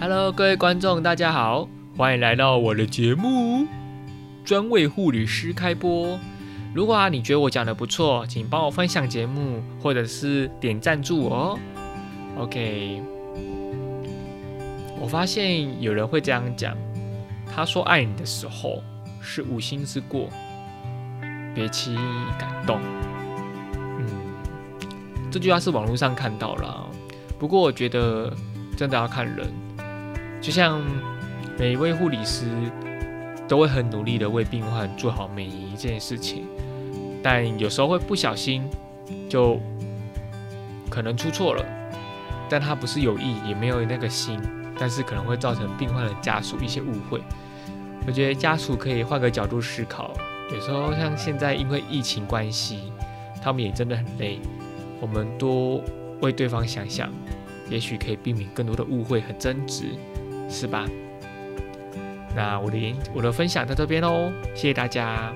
Hello，各位观众，大家好，欢迎来到我的节目，专为护理师开播。如果啊你觉得我讲的不错，请帮我分享节目，或者是点赞助我哦。OK，我发现有人会这样讲，他说爱你的时候是无心之过，别轻易感动。嗯，这句话是网络上看到了，不过我觉得真的要看人。就像每一位护理师都会很努力的为病患做好每一件事情，但有时候会不小心就可能出错了，但他不是有意，也没有那个心，但是可能会造成病患的家属一些误会。我觉得家属可以换个角度思考，有时候像现在因为疫情关系，他们也真的很累，我们多为对方想想，也许可以避免更多的误会和争执。是吧？那我的我的分享到这边喽，谢谢大家。